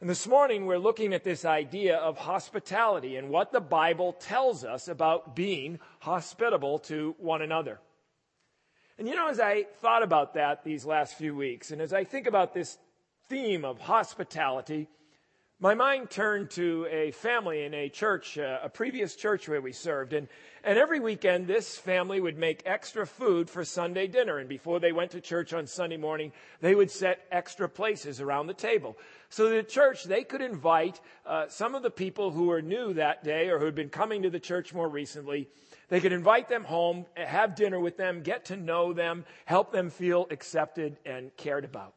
And this morning we're looking at this idea of hospitality and what the Bible tells us about being hospitable to one another. And you know, as I thought about that these last few weeks, and as I think about this theme of hospitality, my mind turned to a family in a church, uh, a previous church where we served. And, and every weekend, this family would make extra food for Sunday dinner. And before they went to church on Sunday morning, they would set extra places around the table. So the church, they could invite uh, some of the people who were new that day or who had been coming to the church more recently. They could invite them home, have dinner with them, get to know them, help them feel accepted and cared about.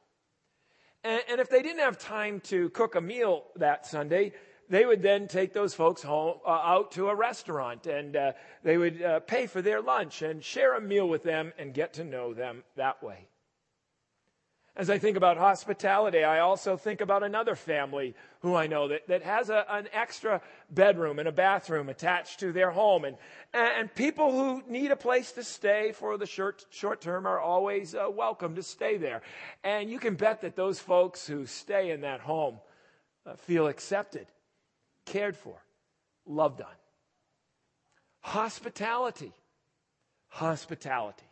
And, and if they didn't have time to cook a meal that Sunday, they would then take those folks home uh, out to a restaurant and uh, they would uh, pay for their lunch and share a meal with them and get to know them that way. As I think about hospitality, I also think about another family who I know that, that has a, an extra bedroom and a bathroom attached to their home. And, and people who need a place to stay for the short, short term are always uh, welcome to stay there. And you can bet that those folks who stay in that home uh, feel accepted, cared for, loved on. Hospitality. Hospitality.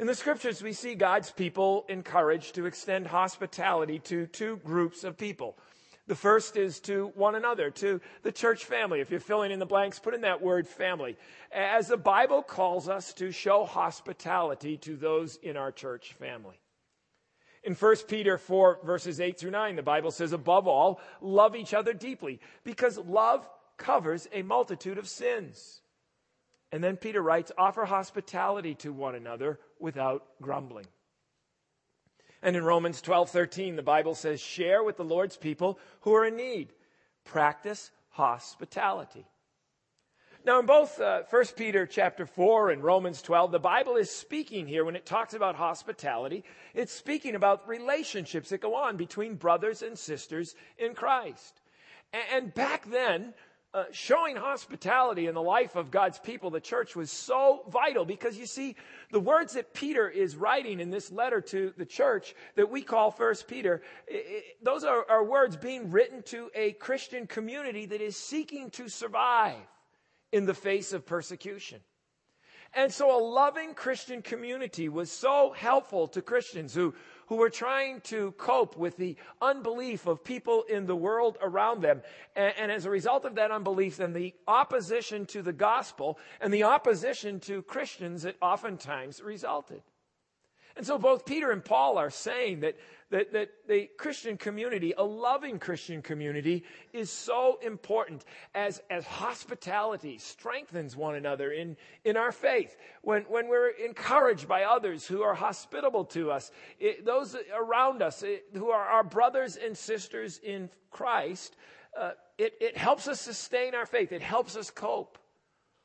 In the scriptures, we see God's people encouraged to extend hospitality to two groups of people. The first is to one another, to the church family. If you're filling in the blanks, put in that word family. As the Bible calls us to show hospitality to those in our church family. In 1 Peter 4 verses 8 through 9, the Bible says, above all, love each other deeply because love covers a multitude of sins. And then Peter writes, offer hospitality to one another without grumbling. And in Romans 12:13 the Bible says share with the Lord's people who are in need. Practice hospitality. Now in both uh, 1 Peter chapter 4 and Romans 12 the Bible is speaking here when it talks about hospitality it's speaking about relationships that go on between brothers and sisters in Christ. And back then uh, showing hospitality in the life of God's people, the church, was so vital because you see, the words that Peter is writing in this letter to the church that we call First Peter, it, it, those are, are words being written to a Christian community that is seeking to survive in the face of persecution. And so a loving Christian community was so helpful to Christians who, who were trying to cope with the unbelief of people in the world around them. And, and, as a result of that unbelief, then the opposition to the gospel and the opposition to Christians that oftentimes resulted. And so both Peter and Paul are saying that, that, that the Christian community, a loving Christian community, is so important as, as hospitality strengthens one another in, in our faith. When, when we're encouraged by others who are hospitable to us, it, those around us it, who are our brothers and sisters in Christ, uh, it, it helps us sustain our faith. It helps us cope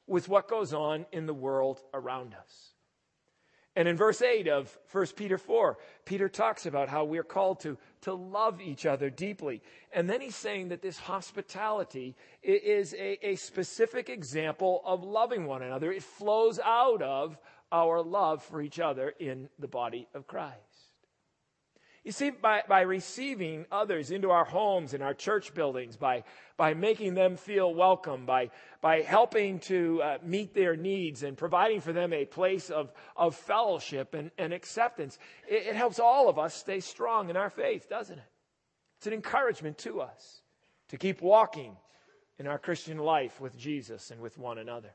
with what goes on in the world around us. And in verse 8 of 1 Peter 4, Peter talks about how we're called to, to love each other deeply. And then he's saying that this hospitality is a, a specific example of loving one another. It flows out of our love for each other in the body of Christ. You see, by, by receiving others into our homes and our church buildings, by, by making them feel welcome, by, by helping to uh, meet their needs and providing for them a place of, of fellowship and, and acceptance, it, it helps all of us stay strong in our faith, doesn't it? It's an encouragement to us to keep walking in our Christian life with Jesus and with one another.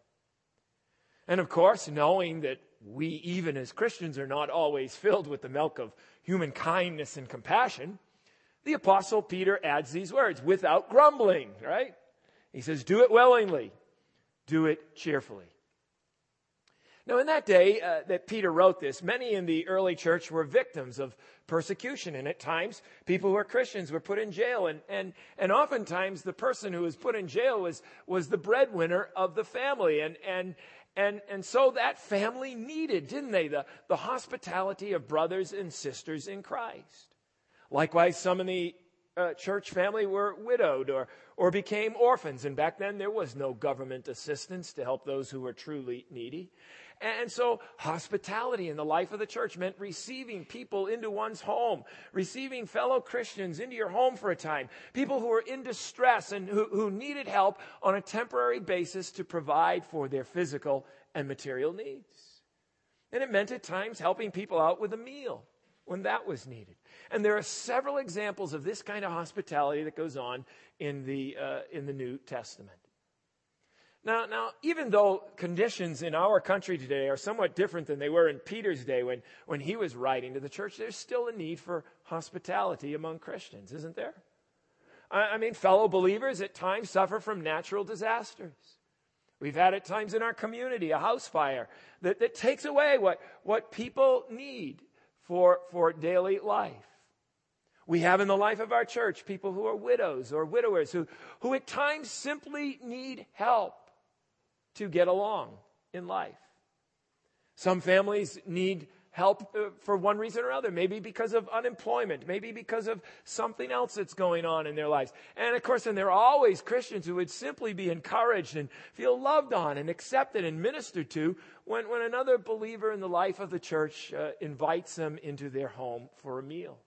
And of course, knowing that we, even as Christians, are not always filled with the milk of human kindness and compassion, the apostle Peter adds these words, without grumbling, right? He says, do it willingly, do it cheerfully. Now, in that day uh, that Peter wrote this, many in the early church were victims of persecution. And at times, people who were Christians were put in jail. And, and, and oftentimes, the person who was put in jail was, was the breadwinner of the family. And, and, and, and so that family needed, didn't they, the, the hospitality of brothers and sisters in Christ. Likewise, some in the uh, church family were widowed or, or became orphans. And back then, there was no government assistance to help those who were truly needy. And so hospitality in the life of the church meant receiving people into one's home, receiving fellow Christians into your home for a time, people who were in distress and who, who needed help on a temporary basis to provide for their physical and material needs. And it meant at times helping people out with a meal when that was needed. And there are several examples of this kind of hospitality that goes on in the, uh, in the New Testament. Now, now, even though conditions in our country today are somewhat different than they were in Peter's day when, when he was writing to the church, there's still a need for hospitality among Christians, isn't there? I, I mean, fellow believers at times suffer from natural disasters. We've had at times in our community a house fire that, that takes away what, what people need for, for daily life. We have in the life of our church people who are widows or widowers who, who at times simply need help to get along in life. Some families need help uh, for one reason or other, maybe because of unemployment, maybe because of something else that's going on in their lives. And of course, and there are always Christians who would simply be encouraged and feel loved on and accepted and ministered to when, when another believer in the life of the church uh, invites them into their home for a meal.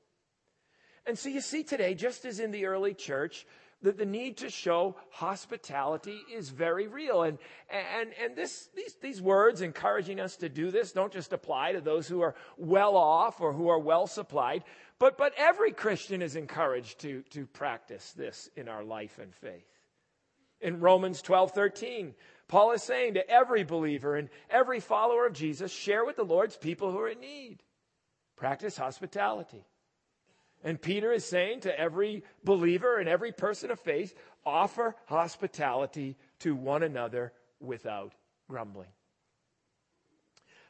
And so you see today, just as in the early church, that the need to show hospitality is very real. And, and, and this, these, these words encouraging us to do this don't just apply to those who are well off or who are well supplied, but, but every Christian is encouraged to, to practice this in our life and faith. In Romans 12, 13, Paul is saying to every believer and every follower of Jesus, share with the Lord's people who are in need. Practice hospitality. And Peter is saying to every believer and every person of faith, offer hospitality to one another without grumbling.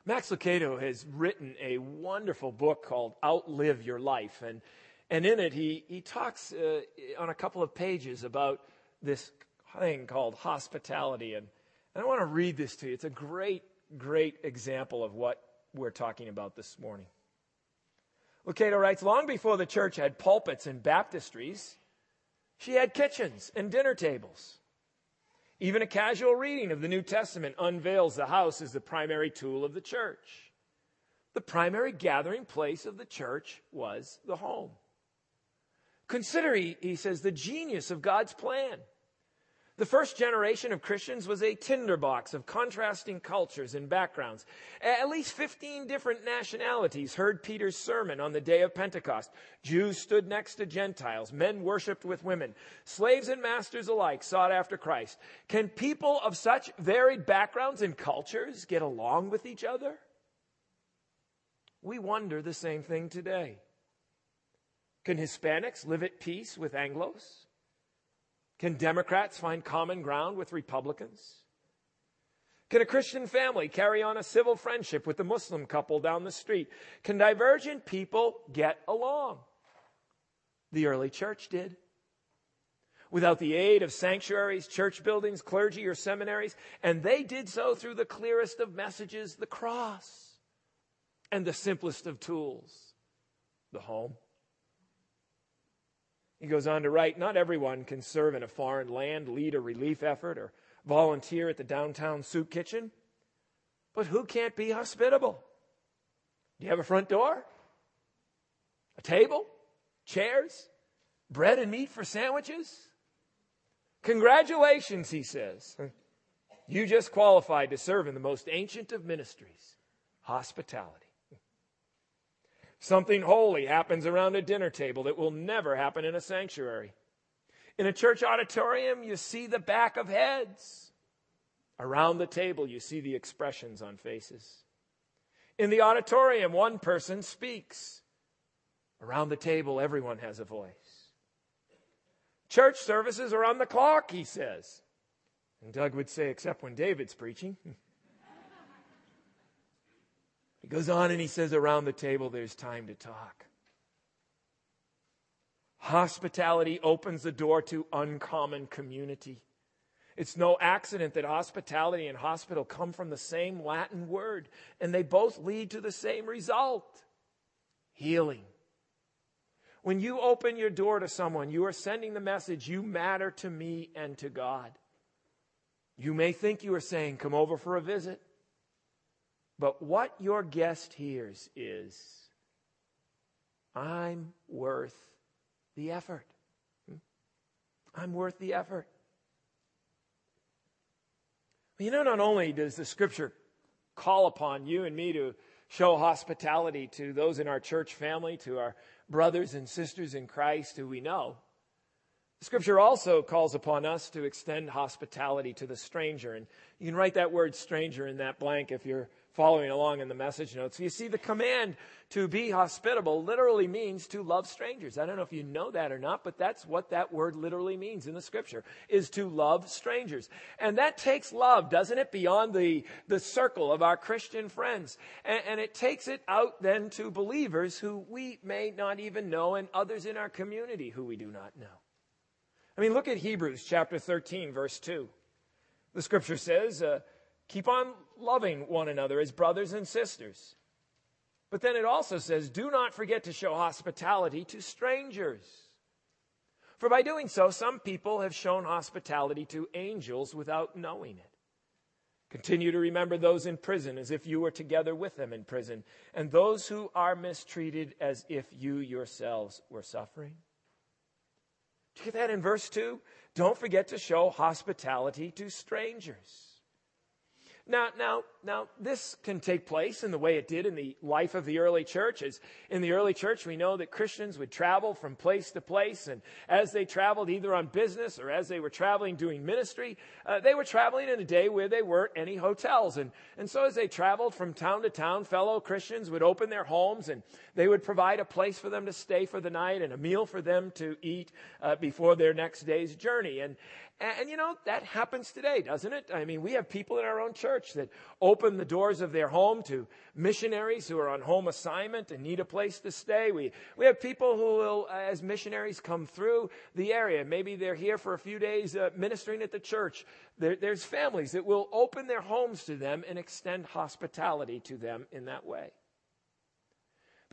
Max Lucado has written a wonderful book called Outlive Your Life. And, and in it, he, he talks uh, on a couple of pages about this thing called hospitality. And, and I want to read this to you. It's a great, great example of what we're talking about this morning. Lucado writes, long before the church had pulpits and baptistries, she had kitchens and dinner tables. Even a casual reading of the New Testament unveils the house as the primary tool of the church. The primary gathering place of the church was the home. Consider, he, he says, the genius of God's plan. The first generation of Christians was a tinderbox of contrasting cultures and backgrounds. At least 15 different nationalities heard Peter's sermon on the day of Pentecost. Jews stood next to Gentiles. Men worshiped with women. Slaves and masters alike sought after Christ. Can people of such varied backgrounds and cultures get along with each other? We wonder the same thing today. Can Hispanics live at peace with Anglos? Can Democrats find common ground with Republicans? Can a Christian family carry on a civil friendship with the Muslim couple down the street? Can divergent people get along? The early church did. Without the aid of sanctuaries, church buildings, clergy, or seminaries, and they did so through the clearest of messages, the cross, and the simplest of tools, the home. He goes on to write Not everyone can serve in a foreign land, lead a relief effort, or volunteer at the downtown soup kitchen. But who can't be hospitable? Do you have a front door? A table? Chairs? Bread and meat for sandwiches? Congratulations, he says. You just qualified to serve in the most ancient of ministries hospitality. Something holy happens around a dinner table that will never happen in a sanctuary. In a church auditorium, you see the back of heads. Around the table, you see the expressions on faces. In the auditorium, one person speaks. Around the table, everyone has a voice. Church services are on the clock, he says. And Doug would say, except when David's preaching. Goes on and he says, around the table, there's time to talk. Hospitality opens the door to uncommon community. It's no accident that hospitality and hospital come from the same Latin word, and they both lead to the same result healing. When you open your door to someone, you are sending the message, you matter to me and to God. You may think you are saying, come over for a visit. But what your guest hears is, I'm worth the effort. Hmm? I'm worth the effort. You know, not only does the scripture call upon you and me to show hospitality to those in our church family, to our brothers and sisters in Christ who we know, the scripture also calls upon us to extend hospitality to the stranger. And you can write that word stranger in that blank if you're following along in the message notes. You see, the command to be hospitable literally means to love strangers. I don't know if you know that or not, but that's what that word literally means in the scripture, is to love strangers. And that takes love, doesn't it, beyond the, the circle of our Christian friends. And, and it takes it out then to believers who we may not even know and others in our community who we do not know. I mean, look at Hebrews chapter 13, verse 2. The scripture says, uh, keep on loving one another as brothers and sisters. But then it also says, do not forget to show hospitality to strangers. For by doing so, some people have shown hospitality to angels without knowing it. Continue to remember those in prison as if you were together with them in prison, and those who are mistreated as if you yourselves were suffering. Do you get that in verse 2? Don't forget to show hospitality to strangers. Now, now, now, this can take place in the way it did in the life of the early church. As in the early church, we know that Christians would travel from place to place, and as they traveled either on business or as they were traveling doing ministry, uh, they were traveling in a day where there weren't any hotels. And, and so as they traveled from town to town, fellow Christians would open their homes and they would provide a place for them to stay for the night and a meal for them to eat uh, before their next day's journey. And, and, and, you know, that happens today, doesn't it? I mean, we have people in our own church that open the doors of their home to missionaries who are on home assignment and need a place to stay. We, we have people who will, uh, as missionaries come through the area, maybe they're here for a few days uh, ministering at the church. There, there's families that will open their homes to them and extend hospitality to them in that way.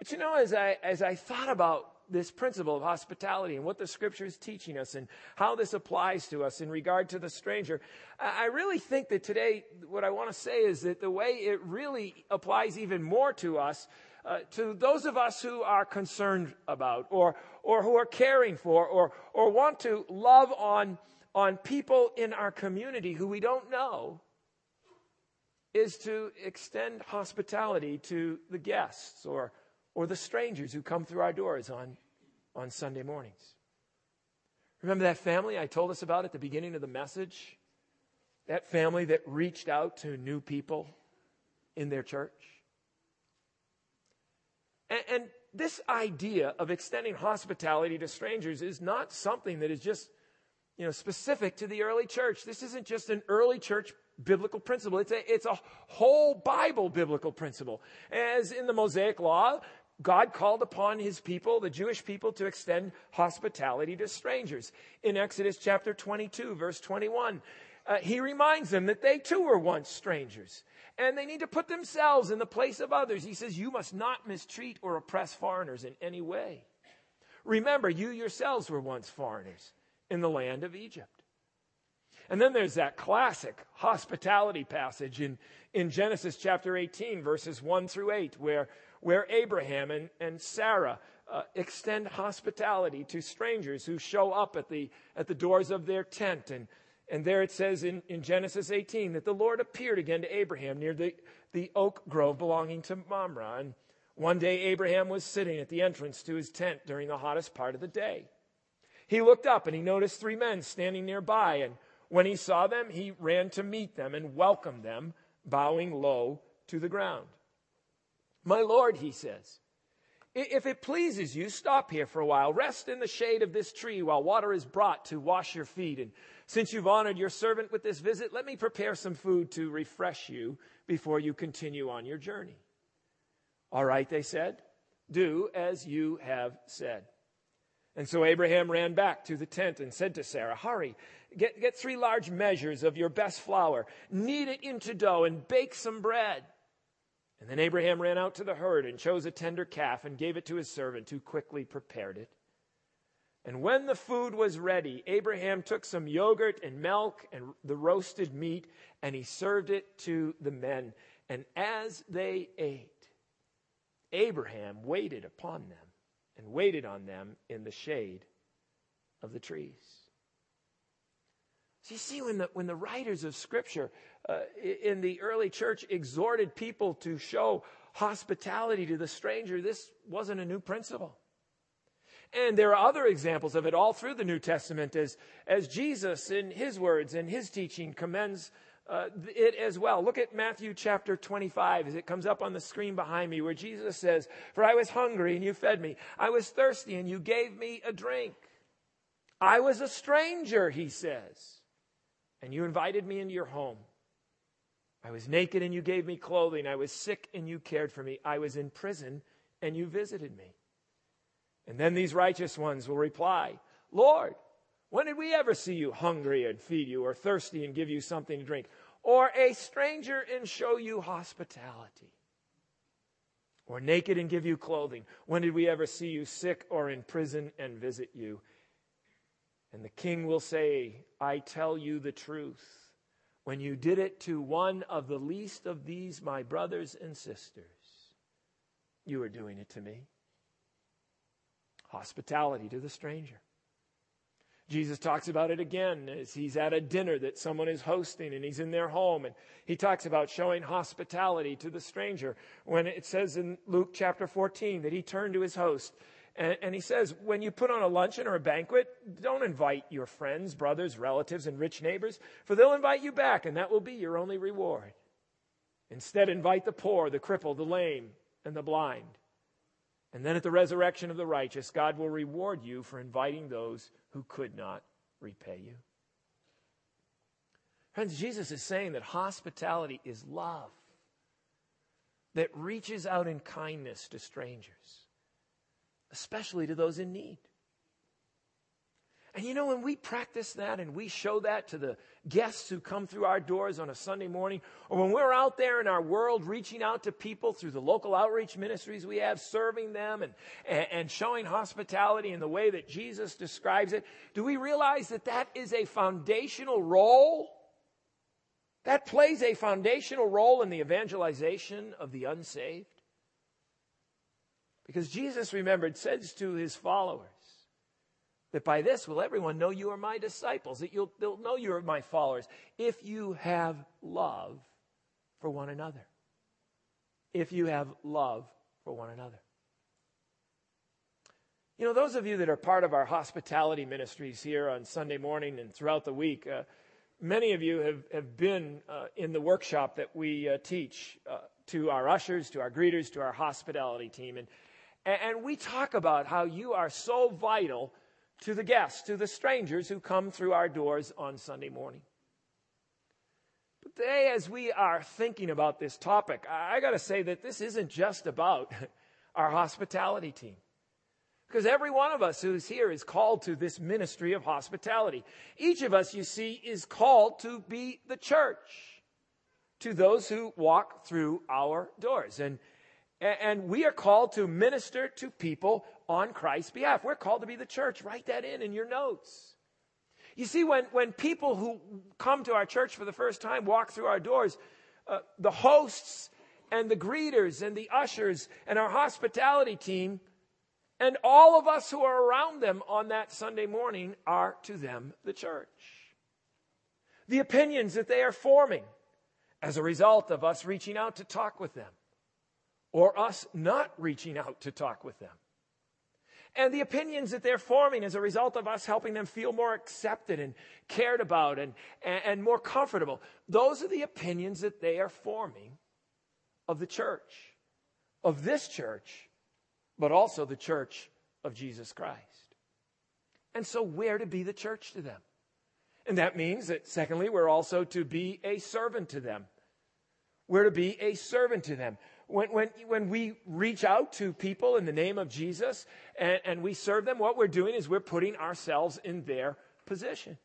But you know, as I, as I thought about this principle of hospitality and what the scripture is teaching us and how this applies to us in regard to the stranger. I really think that today, what I want to say is that the way it really applies even more to us, uh, to those of us who are concerned about or, or who are caring for or, or want to love on, on people in our community who we don't know, is to extend hospitality to the guests or or the strangers who come through our doors on, on Sunday mornings. Remember that family I told us about at the beginning of the message? That family that reached out to new people in their church? And, and this idea of extending hospitality to strangers is not something that is just you know, specific to the early church. This isn't just an early church biblical principle. It's a, it's a whole Bible biblical principle. As in the Mosaic Law, God called upon his people, the Jewish people, to extend hospitality to strangers. In Exodus chapter 22, verse 21, uh, he reminds them that they too were once strangers and they need to put themselves in the place of others. He says, You must not mistreat or oppress foreigners in any way. Remember, you yourselves were once foreigners in the land of Egypt. And then there's that classic hospitality passage in, in Genesis chapter 18, verses 1 through 8, where where Abraham and, and Sarah uh, extend hospitality to strangers who show up at the, at the doors of their tent. And, and there it says in, in Genesis 18 that the Lord appeared again to Abraham near the, the oak grove belonging to Mamre. And one day Abraham was sitting at the entrance to his tent during the hottest part of the day. He looked up and he noticed three men standing nearby. And when he saw them, he ran to meet them and welcomed them, bowing low to the ground. My Lord, he says, if it pleases you, stop here for a while. Rest in the shade of this tree while water is brought to wash your feet. And since you've honored your servant with this visit, let me prepare some food to refresh you before you continue on your journey. All right, they said, do as you have said. And so Abraham ran back to the tent and said to Sarah, Hurry, get, get three large measures of your best flour, knead it into dough, and bake some bread. And then Abraham ran out to the herd and chose a tender calf and gave it to his servant, who quickly prepared it. And when the food was ready, Abraham took some yogurt and milk and the roasted meat, and he served it to the men. And as they ate, Abraham waited upon them and waited on them in the shade of the trees. So you see, when the, when the writers of Scripture uh, in the early church exhorted people to show hospitality to the stranger, this wasn't a new principle. And there are other examples of it all through the New Testament as, as Jesus, in his words and his teaching, commends uh, it as well. Look at Matthew chapter 25 as it comes up on the screen behind me, where Jesus says, For I was hungry and you fed me. I was thirsty and you gave me a drink. I was a stranger, he says, and you invited me into your home. I was naked and you gave me clothing. I was sick and you cared for me. I was in prison and you visited me. And then these righteous ones will reply, Lord, when did we ever see you hungry and feed you, or thirsty and give you something to drink, or a stranger and show you hospitality? Or naked and give you clothing? When did we ever see you sick or in prison and visit you? And the king will say, I tell you the truth. When you did it to one of the least of these, my brothers and sisters, you are doing it to me. Hospitality to the stranger. Jesus talks about it again as he's at a dinner that someone is hosting and he's in their home. And he talks about showing hospitality to the stranger when it says in Luke chapter 14 that he turned to his host and, and, he says, when you put on a luncheon or a banquet, don't invite your friends, brothers, relatives, and rich neighbors, for they'll invite you back, and that will be your only reward. Instead, invite the poor, the crippled, the lame, and the blind. And then at the resurrection of the righteous, God will reward you for inviting those who could not repay you. Friends, Jesus is saying that hospitality is love that reaches out in kindness to strangers, especially to those in need. And you know, when we practice that and we show that to the guests who come through our doors on a Sunday morning, or when we're out there in our world reaching out to people through the local outreach ministries we have, serving them and, and, showing hospitality in the way that Jesus describes it, do we realize that that is a foundational role? That plays a foundational role in the evangelization of the unsaved? Because Jesus, remembered, says to his followers, that by this will everyone know you are my disciples, that you'll, they'll know you are my followers, if you have love for one another. If you have love for one another. You know, those of you that are part of our hospitality ministries here on Sunday morning and throughout the week, uh, many of you have, have been uh, in the workshop that we uh, teach uh, to our ushers, to our greeters, to our hospitality team. And, and we talk about how you are so vital to the guests, to the strangers who come through our doors on Sunday morning. But today, as we are thinking about this topic, I got to say that this isn't just about our hospitality team. Because every one of us who's here is called to this ministry of hospitality. Each of us, you see, is called to be the church to those who walk through our doors. And, and we are called to minister to people on Christ's behalf. We're called to be the church. Write that in in your notes. You see, when, when people who come to our church for the first time walk through our doors, uh, the hosts and the greeters and the ushers and our hospitality team and all of us who are around them on that Sunday morning are to them the church. The opinions that they are forming as a result of us reaching out to talk with them or us not reaching out to talk with them and the opinions that they're forming as a result of us helping them feel more accepted and cared about and, and, and, more comfortable. Those are the opinions that they are forming of the church, of this church, but also the church of Jesus Christ. And so we're to be the church to them. And that means that, secondly, we're also to be a servant to them. We're to be a servant to them when, when, when we reach out to people in the name of Jesus and, and we serve them, what we're doing is we're putting ourselves in their positions.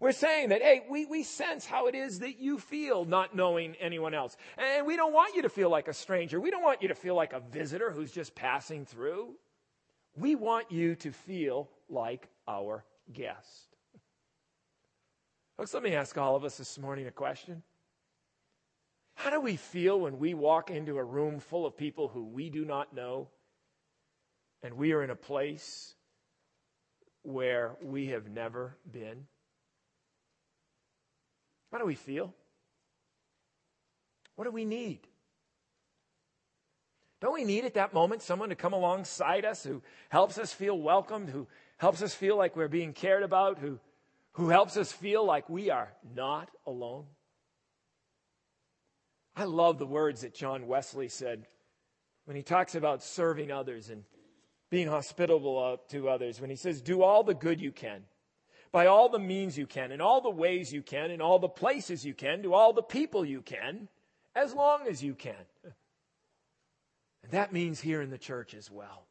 We're saying that, hey, we, we sense how it is that you feel not knowing anyone else. And we don't want you to feel like a stranger. We don't want you to feel like a visitor who's just passing through. We want you to feel like our guest. Folks, let me ask all of us this morning a question. How do we feel when we walk into a room full of people who we do not know and we are in a place where we have never been? How do we feel? What do we need? Don't we need at that moment someone to come alongside us who helps us feel welcomed, who helps us feel like we're being cared about, who, who helps us feel like we are not alone? I love the words that John Wesley said when he talks about serving others and being hospitable to others, when he says, Do all the good you can, by all the means you can, in all the ways you can, in all the places you can, to all the people you can, as long as you can. And that means here in the church as well.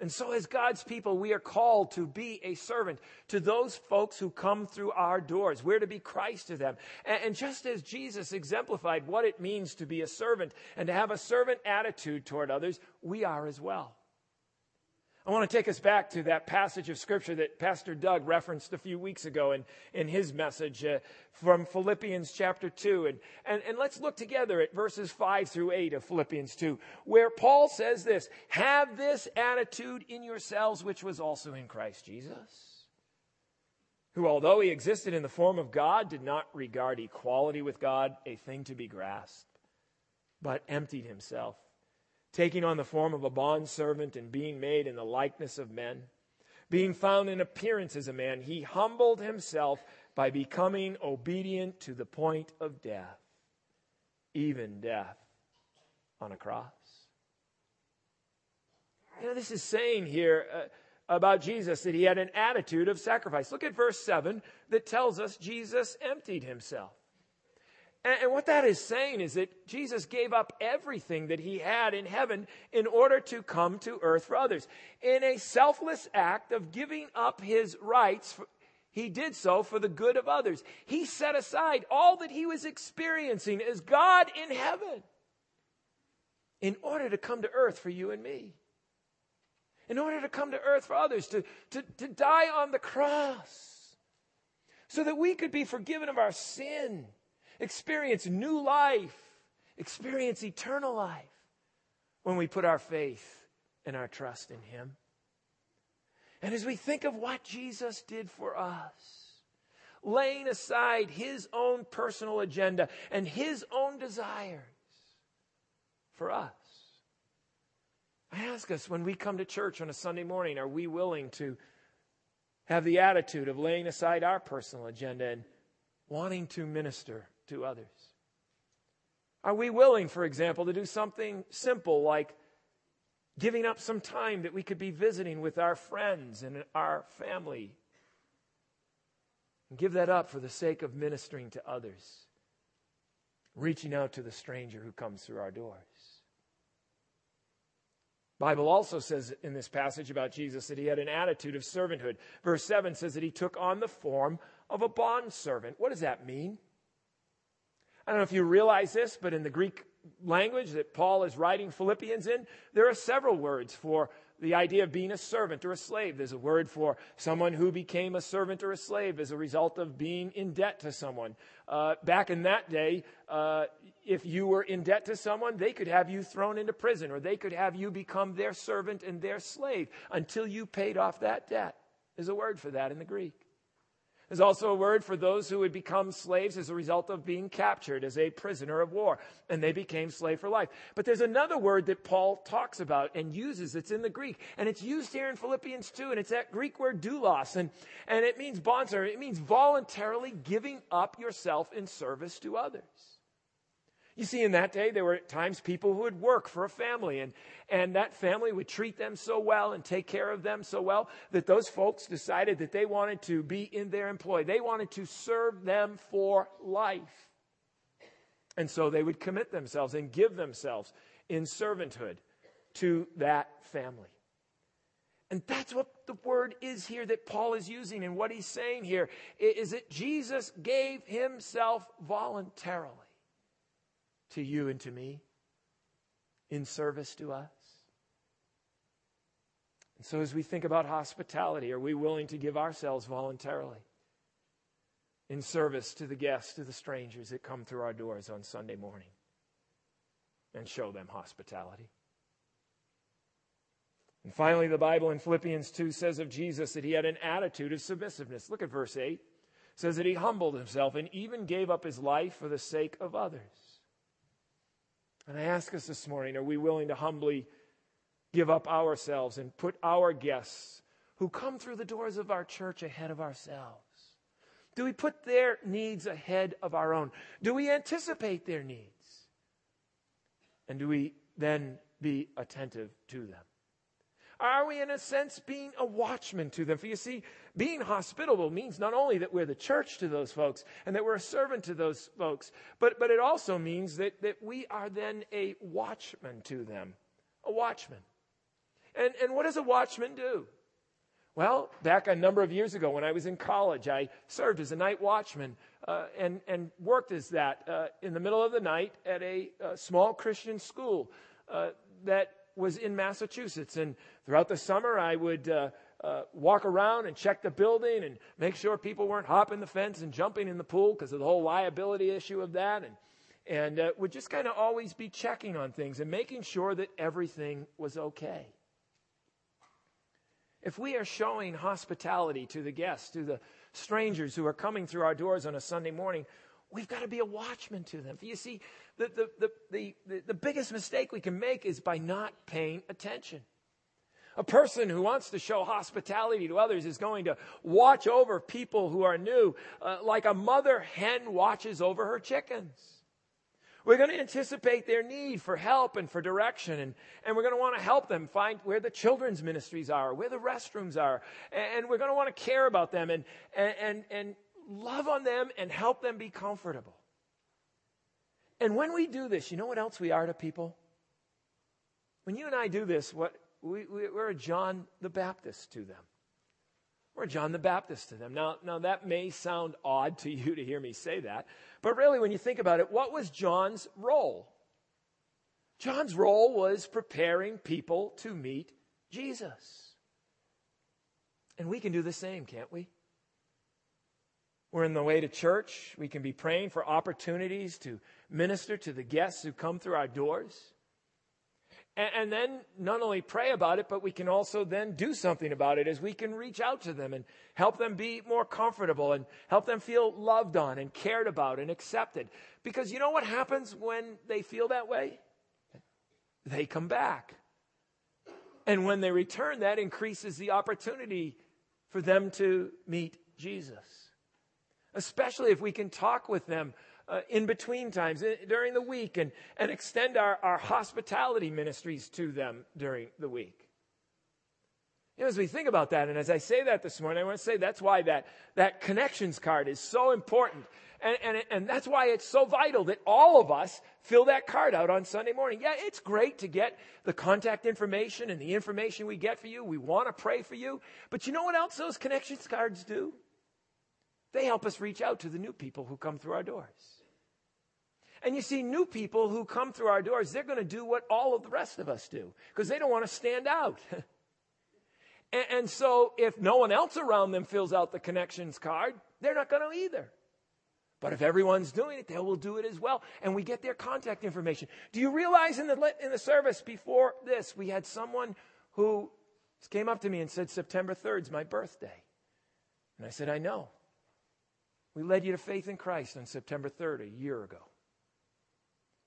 And so, as God's people, we are called to be a servant to those folks who come through our doors. We're to be Christ to them. And, just as Jesus exemplified what it means to be a servant and to have a servant attitude toward others, we are as well. I want to take us back to that passage of scripture that Pastor Doug referenced a few weeks ago in, in his message uh, from Philippians chapter 2. And, and, and let's look together at verses 5 through 8 of Philippians 2, where Paul says this Have this attitude in yourselves, which was also in Christ Jesus, who, although he existed in the form of God, did not regard equality with God a thing to be grasped, but emptied himself taking on the form of a bondservant and being made in the likeness of men. Being found in appearance as a man, he humbled himself by becoming obedient to the point of death, even death on a cross. You know, this is saying here uh, about Jesus that he had an attitude of sacrifice. Look at verse 7 that tells us Jesus emptied himself. And, what that is saying is that Jesus gave up everything that he had in heaven in order to come to earth for others. In a selfless act of giving up his rights, he did so for the good of others. He set aside all that he was experiencing as God in heaven in order to come to earth for you and me. In order to come to earth for others, to, to, to die on the cross, so that we could be forgiven of our sin experience new life, experience eternal life when we put our faith and our trust in Him. And as we think of what Jesus did for us, laying aside His own personal agenda and His own desires for us, I ask us when we come to church on a Sunday morning, are we willing to have the attitude of laying aside our personal agenda and wanting to minister to others? Are we willing, for example, to do something simple like giving up some time that we could be visiting with our friends and our family? And give that up for the sake of ministering to others, reaching out to the stranger who comes through our doors. Bible also says in this passage about Jesus that he had an attitude of servanthood. Verse 7 says that he took on the form of a bondservant. What does that mean? I don't know if you realize this, but in the Greek language that Paul is writing Philippians in, there are several words for the idea of being a servant or a slave. There's a word for someone who became a servant or a slave as a result of being in debt to someone. Uh, back in that day, uh, if you were in debt to someone, they could have you thrown into prison or they could have you become their servant and their slave until you paid off that debt. There's a word for that in the Greek. There's also a word for those who would become slaves as a result of being captured as a prisoner of war, and they became slave for life. But there's another word that Paul talks about and uses. It's in the Greek, and it's used here in Philippians 2, and it's that Greek word doulos, and, and it means bondservant. It means voluntarily giving up yourself in service to others. You see, in that day, there were times people who would work for a family, and, and that family would treat them so well and take care of them so well that those folks decided that they wanted to be in their employ. They wanted to serve them for life. And so they would commit themselves and give themselves in servanthood to that family. And that's what the word is here that Paul is using. And what he's saying here is that Jesus gave himself voluntarily to you and to me in service to us. And so, as we think about hospitality, are we willing to give ourselves voluntarily? in service to the guests, to the strangers that come through our doors on Sunday morning, and show them hospitality. And finally, the Bible in Philippians 2 says of Jesus that he had an attitude of submissiveness. Look at verse 8. It says that he humbled himself and even gave up his life for the sake of others. And I ask us this morning are we willing to humbly give up ourselves and put our guests who come through the doors of our church ahead of ourselves? Do we put their needs ahead of our own? Do we anticipate their needs? And do we then be attentive to them? Are we, in a sense, being a watchman to them? For you see, being hospitable means not only that we're the church to those folks and that we're a servant to those folks, but, but it also means that, that we are then a watchman to them. A watchman. And, and what does a watchman do? Well, back a number of years ago when I was in college, I served as a night watchman uh, and, and worked as that uh, in the middle of the night at a, a small Christian school uh, that was in Massachusetts. And throughout the summer, I would uh, uh, walk around and check the building and make sure people weren't hopping the fence and jumping in the pool because of the whole liability issue of that. And, and uh, would just kind of always be checking on things and making sure that everything was okay. If we are showing hospitality to the guests, to the strangers who are coming through our doors on a Sunday morning, we've got to be a watchman to them. You see, the, the, the, the, biggest mistake we can make is by not paying attention. A person who wants to show hospitality to others is going to watch over people who are new uh, like a mother hen watches over her chickens. We're going to anticipate their need for help and for direction, and, and we're going to want to help them find where the children's ministries are, where the restrooms are, and, we're going to want to care about them and, and, and, and love on them and help them be comfortable. And when we do this, you know what else we are to people? When you and I do this, what we, we, we're a John the Baptist to them. We're John the Baptist to them. Now, now that may sound odd to you to hear me say that, but really, when you think about it, what was John's role? John's role was preparing people to meet Jesus. And we can do the same, can't we? We're in the way to church. We can be praying for opportunities to minister to the guests who come through our doors. And, and, then not only pray about it, but we can also then do something about it as we can reach out to them and help them be more comfortable and help them feel loved on and cared about and accepted. Because you know what happens when they feel that way? They come back. And when they return, that increases the opportunity for them to meet Jesus especially if we can talk with them uh, in between times uh, during the week and, and extend our, our hospitality ministries to them during the week. You know, as we think about that, and as I say that this morning, I want to say that's why that, that connections card is so important. And, and, and that's why it's so vital that all of us fill that card out on Sunday morning. Yeah, it's great to get the contact information and the information we get for you. We want to pray for you. But you know what else those connections cards do? They help us reach out to the new people who come through our doors. And you see, new people who come through our doors, they're going to do what all of the rest of us do because they don't want to stand out. and, and, so, if no one else around them fills out the connections card, they're not going to either. But if everyone's doing it, they will do it as well. And we get their contact information. Do you realize in the, in the service before this, we had someone who came up to me and said, September 3rd is my birthday. And I said, I know. We led you to faith in Christ on September 3rd, a year ago.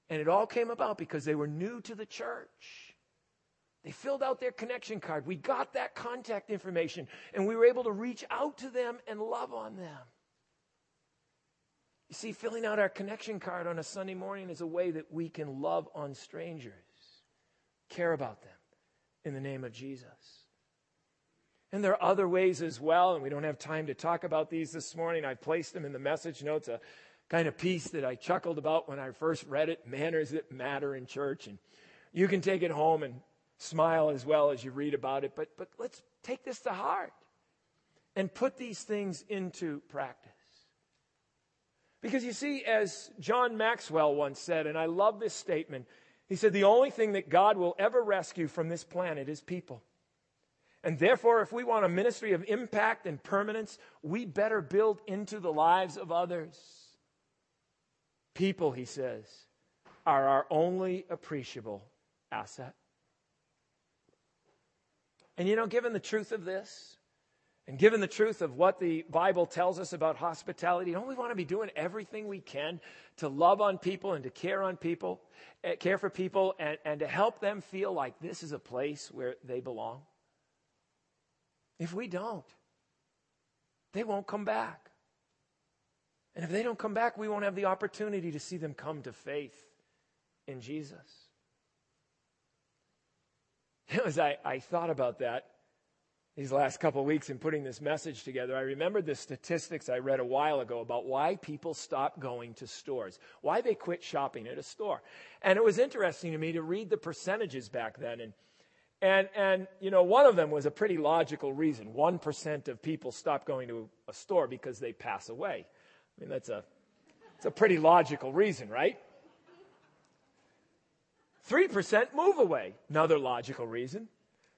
And it all came about because they were new to the church. They filled out their connection card. We got that contact information, and we were able to reach out to them and love on them. You see, filling out our connection card on a Sunday morning is a way that we can love on strangers, care about them in the name of Jesus. And there are other ways as well, and we don't have time to talk about these this morning. I've placed them in the message notes, kind of piece that I chuckled about when I first read it Manners that Matter in Church. And you can take it home and smile as well as you read about it, but, but let's take this to heart and put these things into practice. Because you see, as John Maxwell once said, and I love this statement, he said, The only thing that God will ever rescue from this planet is people. And therefore, if we want a ministry of impact and permanence, we better build into the lives of others. People, he says, are our only appreciable asset. And you know, given the truth of this, and given the truth of what the Bible tells us about hospitality, don't we want to be doing everything we can to love on people and to care on people, eh, care for people, and, and to help them feel like this is a place where they belong? If we don't, they won't come back. And if they don't come back, we won't have the opportunity to see them come to faith in Jesus. As I, I thought about that these last couple weeks in putting this message together, I remembered the statistics I read a while ago about why people stop going to stores, why they quit shopping at a store. And it was interesting to me to read the percentages back then. And, and, and you know, one of them was a pretty logical reason. 1% of people stop going to a store because they pass away. I mean, that's a, it's a pretty logical reason, right? 3% move away. Another logical reason.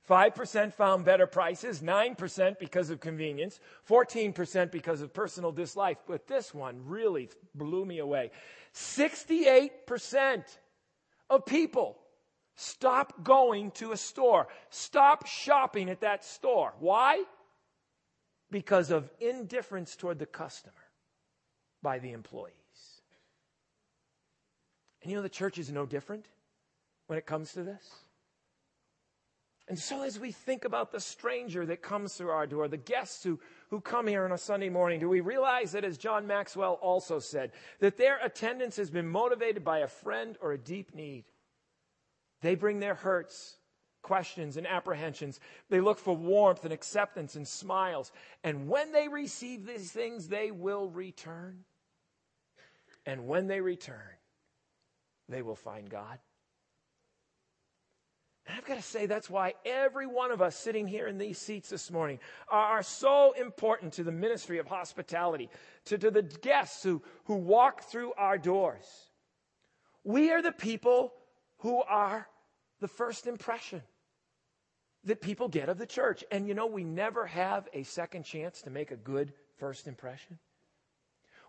5% found better prices, 9% because of convenience, 14% because of personal dislike. But this one really blew me away. 68% of people stop going to a store, stop shopping at that store. Why? Because of indifference toward the customer by the employees. And you know, the church is no different when it comes to this. And so, as we think about the stranger that comes through our door, the guests who, who come here on a Sunday morning, do we realize that, as John Maxwell also said, that their attendance has been motivated by a friend or a deep need? They bring their hurts, questions, and apprehensions. They look for warmth and acceptance and smiles. And when they receive these things, they will return. And when they return, they will find God. And I've got to say, that's why every one of us sitting here in these seats this morning are, so important to the ministry of hospitality, to, to the guests who, who walk through our doors. We are the people who are the first impression that people get of the church. And you know, we never have a second chance to make a good first impression.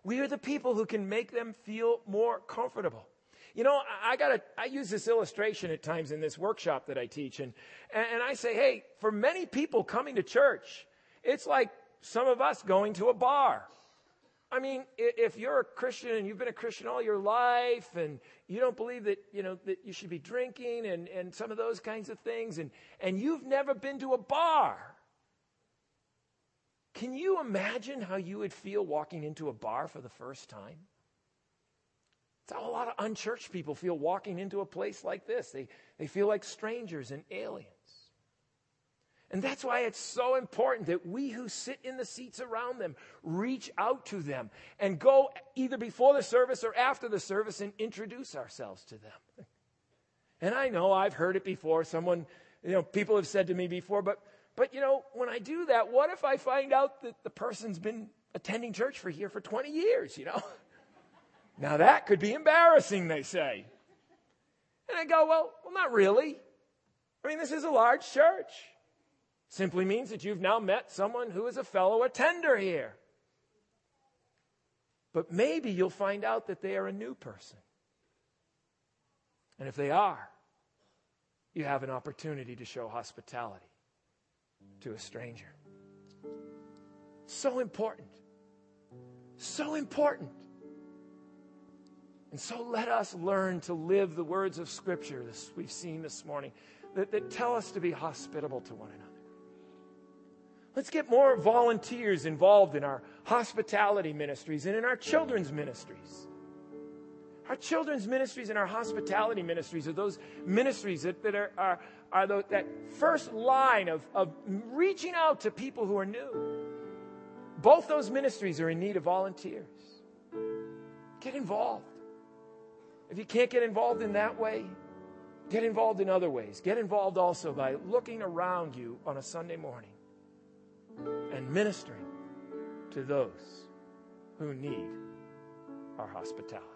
We are the people who can make them feel more comfortable. You know, I got I use this illustration at times in this workshop that I teach. And, and I say, hey, for many people coming to church, it's like some of us going to a bar. I mean, if you're a Christian and you've been a Christian all your life and you don't believe that, you know, that you should be drinking and, and some of those kinds of things and, and you've never been to a bar, can you imagine how you would feel walking into a bar for the first time? It's how a lot of unchurched people feel walking into a place like this. They, they feel like strangers and aliens. And that's why it's so important that we who sit in the seats around them reach out to them and go either before the service or after the service and introduce ourselves to them. And I know I've heard it before. Someone, you know, people have said to me before, but, but you know, when I do that, what if I find out that the person's been attending church for here for 20 years, you know? Now that could be embarrassing, they say. And I go, well, well, not really. I mean, this is a large church. Simply means that you've now met someone who is a fellow attender here. But maybe you'll find out that they are a new person. And if they are, you have an opportunity to show hospitality to a stranger. So important. So important. And so let us learn to live the words of Scripture this, we've seen this morning that, that tell us to be hospitable to one another. Let's get more volunteers involved in our hospitality ministries and in our children's ministries. Our children's ministries and our hospitality ministries are those ministries that, that are, are, are the, that first line of, of reaching out to people who are new. Both those ministries are in need of volunteers. Get involved. If you can't get involved in that way, get involved in other ways. Get involved also by looking around you on a Sunday morning and ministering to those who need our hospitality.